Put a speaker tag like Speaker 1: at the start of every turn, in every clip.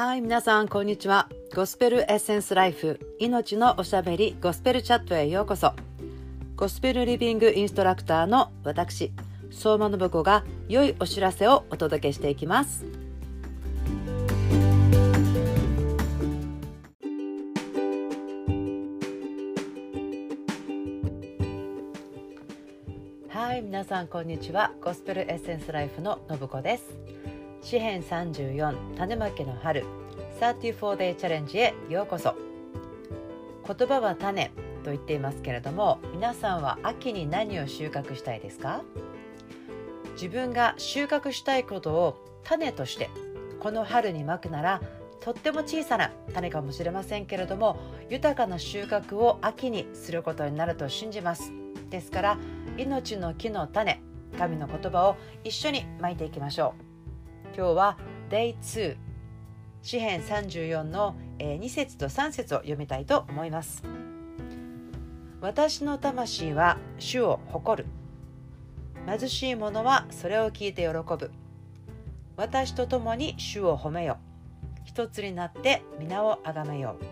Speaker 1: はい皆さんこんにちは。ゴスペルエッセンスライフ命のおしゃべりゴスペルチャットへようこそ。ゴスペルリビングインストラクターの私相馬信子が良いお知らせをお届けしていきます。はい皆さんこんにちは。ゴスペルエッセンスライフの信子です。詩編34種まきの春34 day チャレンジへようこそ。言葉は種と言っていますけれども皆さんは秋に何を収穫したいですか？自分が収穫したいことを種としてこの春にまくならとっても小さな種かもしれませんけれども豊かな収穫を秋にすることになると信じます。ですから命の木の種神の言葉を一緒にまいていきましょう。今日は Day2 詩編34の2節と3節を読みたいと思います。私の魂は主を誇る。貧しい者はそれを聞いて喜ぶ。私と共に主を褒めよ一つになって皆をあがめよう。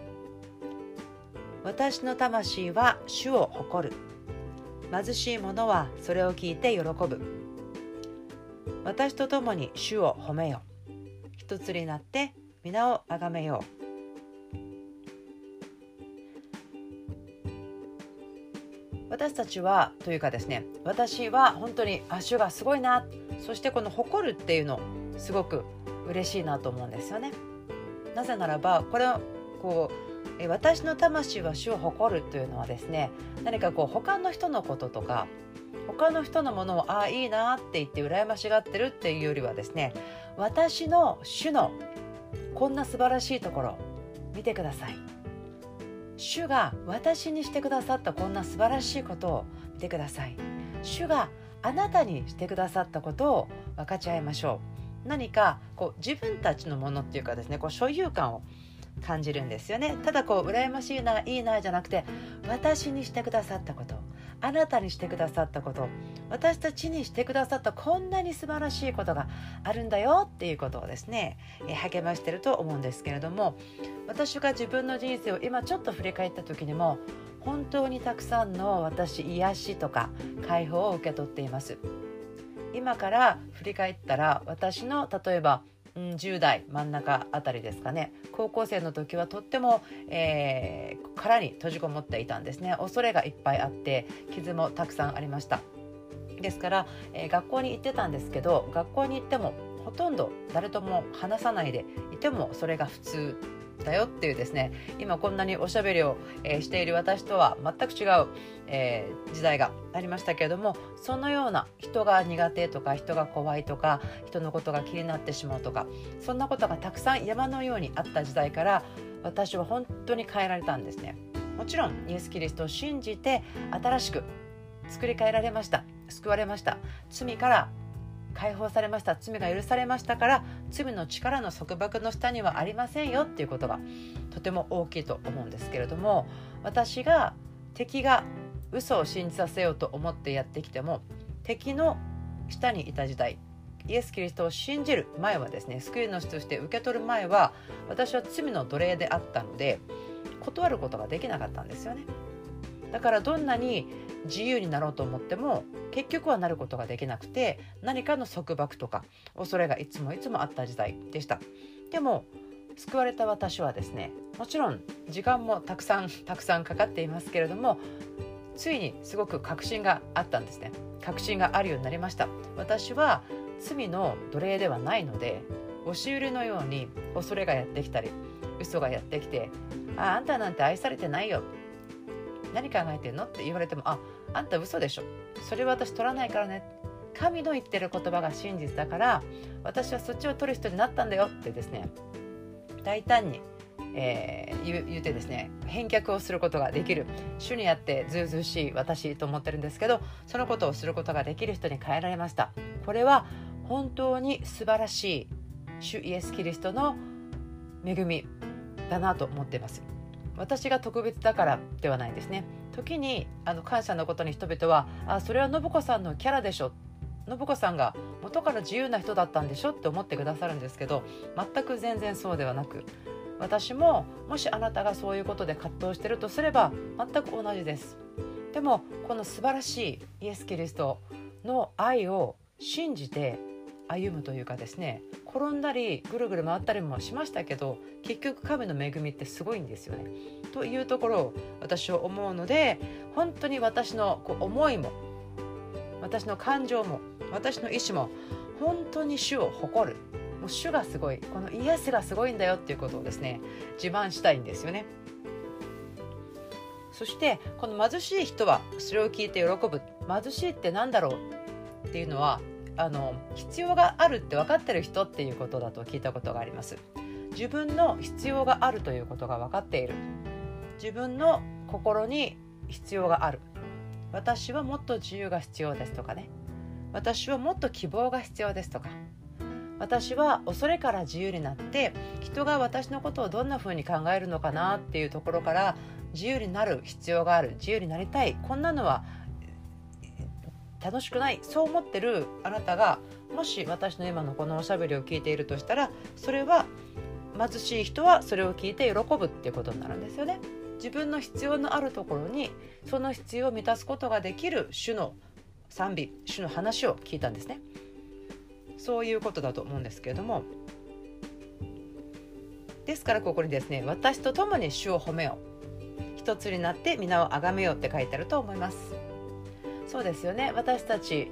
Speaker 1: 私の魂は主を誇る。貧しい者はそれを聞いて喜ぶ。私と共に主を褒めよ一つになって皆をあがめよう。私たちはというかですね私は本当にあ主がすごいな。そしてこの誇るっていうのすごく嬉しいなと思うんですよね。なぜならばこれをこう私の魂は主を誇るというのはですね何かこう他の人のこととか他の人のものをああいいなって言って羨ましがってるっていうよりはですね私の主のこんな素晴らしいところ見てください。主が私にしてくださったこんな素晴らしいことを見てください。主があなたにしてくださったことを分かち合いましょう。何かこう自分たちのものっていうかですねこう所有感を感じるんですよね。ただこう羨ましいないいなじゃなくて私にしてくださったこと。あなたにしてくださったこと私たちにしてくださったこんなに素晴らしいことがあるんだよっていうことをですね、え励ましてると思うんですけれども私が自分の人生を今ちょっと振り返った時にも本当にたくさんの私癒しとか解放を受け取っています。今から振り返ったら私の例えばうん、10代真ん中あたりですかね。高校生の時はとっても、えー、殻に閉じこもっていたんですね。恐れがいっぱいあって傷もたくさんありました。ですから、えー、学校に行ってたんですけど学校に行ってもほとんど誰とも話さないでいてもそれが普通だよっていうですね今こんなにおしゃべりを、えー、している私とは全く違う、えー、時代がありましたけれどもそのような人が苦手とか人が怖いとか人のことが気になってしまうとかそんなことがたくさん山のようにあった時代から私は本当に変えられたんですね。もちろんイエス・キリストを信じて新しく作り変えられました。救われました。罪から解放されました。罪が許されましたから罪の力の束縛の下にはありませんよ。っていうことがとても大きいと思うんですけれども私が敵が嘘を信じさせようと思ってやってきても敵の下にいた時代イエス・キリストを信じる前はですね救い主として受け取る前は私は罪の奴隷であったので断ることができなかったんですよね。だからどんなに自由になろうと思っても結局はなることができなくて何かの束縛とか恐れがいつもいつもあった時代でした。でも救われた私はですねもちろん時間もたくさんたくさんかかっていますけれどもついにすごく確信があったんですね。確信があるようになりました。私は罪の奴隷ではないので押し売りのように恐れがやってきたり嘘がやってきてああんたなんて愛されてないよ。何考えてんの？って言われてもああんた嘘でしょ。それは私取らないからね。神の言ってる言葉が真実だから私はそっちを取る人になったんだよ。ってですね大胆に、えー、言言うてですね返却をすることができる。主にあってずうずうしい私と思ってるんですけどそのことをすることができる人に変えられました。これは本当に素晴らしい主イエス・キリストの恵みだなと思っています。私が特別だからではないですね。時にあの感謝のことに人々は「あそれは信子さんのキャラでしょ」信子さんが元から自由な人だったんでしょ。って思ってくださるんですけど全く全然そうではなく私ももしあなたがそういうことで葛藤してるとすれば全く同じです。でもこの素晴らしいイエス・キリストの愛を信じて歩むというかですね転んだりぐるぐる回ったりもしましたけど結局神の恵みってすごいんですよね。というところを私は思うので本当に私のこう思いも私の感情も私の意志も本当に主を誇るもう主がすごいこのイエスがすごいんだよっていうことをですね自慢したいんですよね。そしてこの貧しい人はそれを聞いて喜ぶ貧しいって何だろうっていうのはあの必要があるって分かってる人っていうことだと聞いたことがあります。自分の必要があるということが分かっている。自分の心に必要がある。私はもっと自由が必要ですとかね。私はもっと希望が必要ですとか。私は恐れから自由になって人が私のことをどんな風に考えるのかなっていうところから自由になる必要がある。自由になりたい。こんなのは楽しくないそう思ってるあなたがもし私の今のこのおしゃべりを聞いているとしたらそれは貧しい人はそれを聞いて喜ぶっていうことになるんですよね。自分の必要のあるところにその必要を満たすことができる主の賛美主の話を聞いたんですね。そういうことだと思うんですけれどもですからここにですね私と共に主を褒めよう一つになって皆を崇めようって書いてあると思います。そうですよね。私たち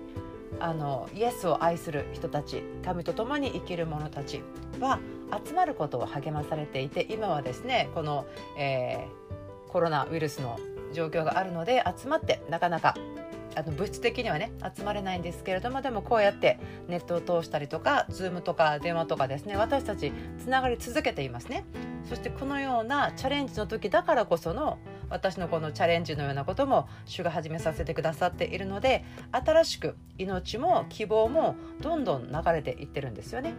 Speaker 1: あのイエスを愛する人たち神と共に生きる者たちは集まることを励まされていて今はですねこの、えー、コロナウイルスの状況があるので集まってなかなかあの物質的にはね集まれないんですけれどもでもこうやってネットを通したりとか Zoom とか電話とかですね私たちつながり続けていますね。そしてこのようなチャレンジの時だからこその私のこのチャレンジのようなことも主が始めさせてくださっているので新しく命も希望もどんどん流れていってるんですよね。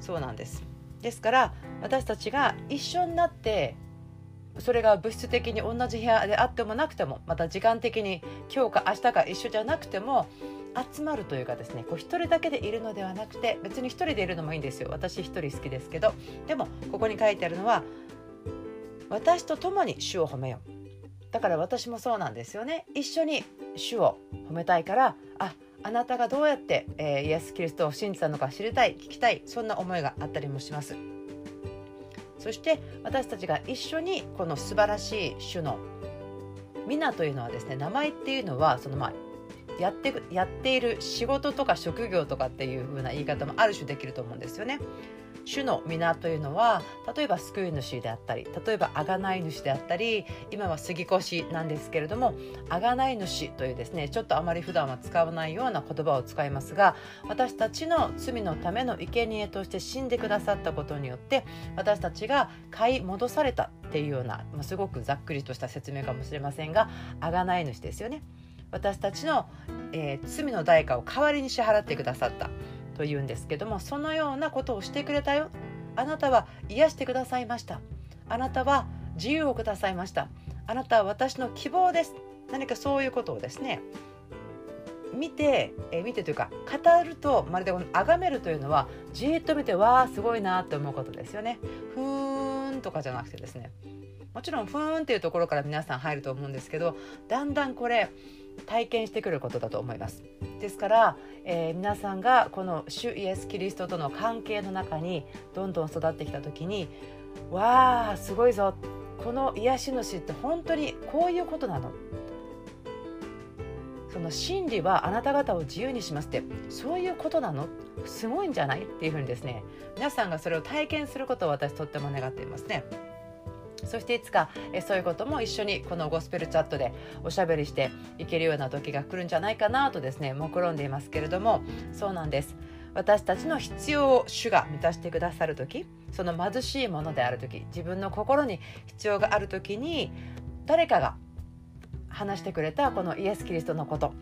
Speaker 1: そうなんです。ですから私たちが一緒になってそれが物質的に同じ部屋であってもなくてもまた時間的に今日か明日か一緒じゃなくても集まるというかですねこう一人だけでいるのではなくて別に一人でいるのもいいんですよ。私一人好きですけどでもここに書いてあるのは私と共に主を褒めよだから私もそうなんですよね。一緒に主を褒めたいからああなたがどうやって、えー、イエス・キリストを信じたのか知りたい聞きたいそんな思いがあったりもします。そして私たちが一緒にこの素晴らしい主の皆というのはですね名前っていうのはそのまあやってやっている仕事とか職業とかっていう風な言い方もある種できると思うんですよね。主の皆というのは例えば救い主であったり例えば贖い主であったり今は杉越なんですけれども贖い主というですねちょっとあまり普段は使わないような言葉を使いますが私たちの罪のための生贄として死んでくださったことによって私たちが買い戻されたっていうような、まあ、すごくざっくりとした説明かもしれませんが贖い主ですよね。私たちの、えー、罪の代価を代わりに支払ってくださったというんですけどもそのようなことをしてくれたよ。あなたは癒してくださいました。あなたは自由をくださいました。あなたは私の希望です。何かそういうことをですね見て、えー、見てというか語るとまるでこの崇めるというのはじっと見てわあすごいなって思うことですよね。ふーんとかじゃなくてですね。もちろんふーんっていうところから皆さん入ると思うんですけどだんだんこれ体験してくることだと思います。ですから、えー、皆さんがこの主イエス・キリストとの関係の中にどんどん育ってきた時にわあすごいぞこの癒し主って本当にこういうことなの。その真理はあなた方を自由にしますってそういうことなの？すごいんじゃない？っていうふうにですね皆さんがそれを体験することを私とっても願っていますね。そしていつかえそういうことも一緒にこのゴスペルチャットでおしゃべりしていけるような時が来るんじゃないかなとですね目論んでいますけれどもそうなんです私たちの必要を主が満たしてくださる時その貧しいものである時自分の心に必要がある時に誰かが話してくれたこのイエス・キリストのこと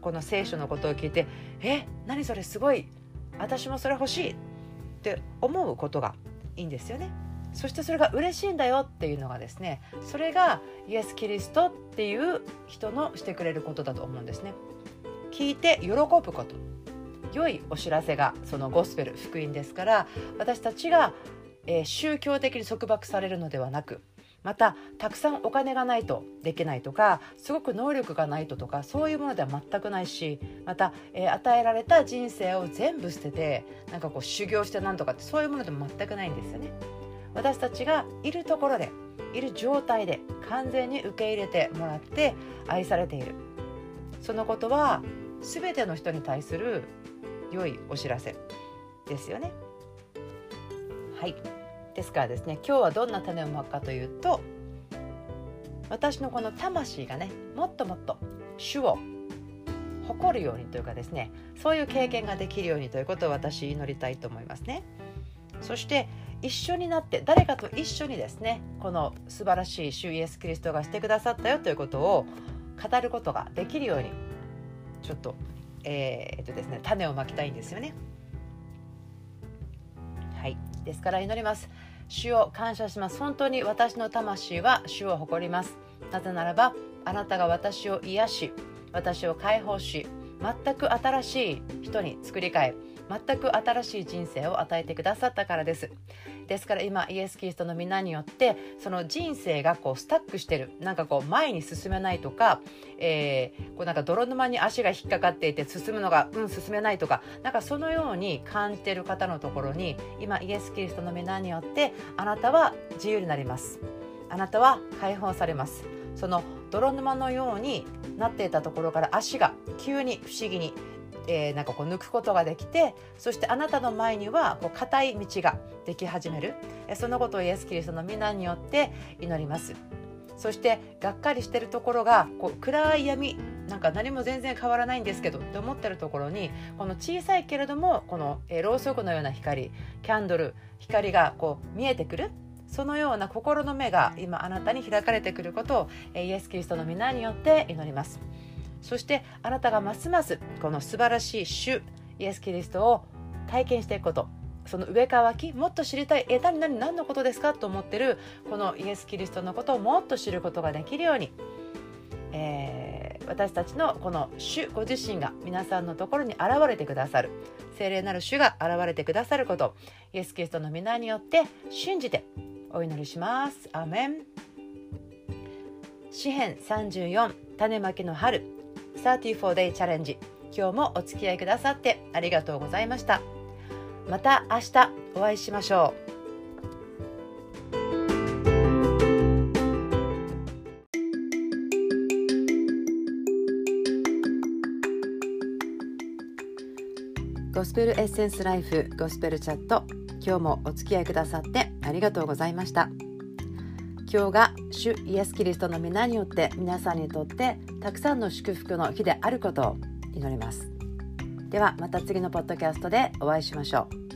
Speaker 1: この聖書のことを聞いて「え何それすごい私もそれ欲しい」って思うことがいいんですよね。そしてそれが嬉しいんだよっていうのがですねそれがイエス・キリストっていう人のしてくれることだと思うんですね。聞いて喜ぶこと良いお知らせがそのゴスペル福音ですから私たちが、えー、宗教的に束縛されるのではなくまたたくさんお金がないとできないとかすごく能力がないととかそういうものでは全くないしまた、えー、与えられた人生を全部捨ててなんかこう修行してなんとかってそういうものでも全くないんですよね。私たちがいるところでいる状態で完全に受け入れてもらって愛されているそのことは全ての人に対する良いお知らせですよね。はいですからですね今日はどんな種をまくかというと私のこの魂がねもっともっと主を誇るようにというかですねそういう経験ができるようにということを私祈りたいと思いますね。そして一緒になって誰かと一緒にですねこの素晴らしい主イエス・キリストがしてくださったよということを語ることができるようにちょっとえー、っとですね種をまきたいんですよね。はい。ですから祈ります。主を感謝します。本当に私の魂は主を誇ります。なぜならばあなたが私を癒し私を解放し全く新しい人に作り変え全く新しい人生を与えてくださったからです。ですから今イエス・キリストの皆によってその人生がこうスタックしてる。なんかこう前に進めないとか、えー、こうなんか泥沼に足が引っかかっていて進むのがうん進めないとかなんかそのように感じてる方のところに今イエス・キリストの皆によってあなたは自由になります。あなたは解放されます。その泥沼のようになっていたところから足が急に不思議にえー、なんかこう抜くことができてそしてあなたの前にはこう硬い道ができ始める。そのことをイエス・キリストの皆によって祈ります。そしてがっかりしてるところがこう暗い闇なんか何も全然変わらないんですけどって思ってるところにこの小さいけれどもこの、えー、ろうそくのような光キャンドル光がこう見えてくる。そのような心の目が今あなたに開かれてくることをイエス・キリストの皆によって祈ります。そしてあなたがますますこの素晴らしい主イエス・キリストを体験していくことその上かわきもっと知りたいえ何何何のことですかと思ってるこのイエス・キリストのことをもっと知ることができるように、えー、私たちのこの主ご自身が皆さんのところに現れてくださる聖霊なる主が現れてくださることイエス・キリストの皆によって信じてお祈りします。アメン詩編34種まきの春34 day チャレンジ。今日もお付き合いくださってありがとうございました。また明日お会いしましょう。ゴスペルエッセンスライフゴスペルチャット。今日もお付き合いくださってありがとうございました。今日が主イエス・キリストの皆によって皆さんにとってたくさんの祝福の日であることを祈ります。ではまた次のポッドキャストでお会いしましょう。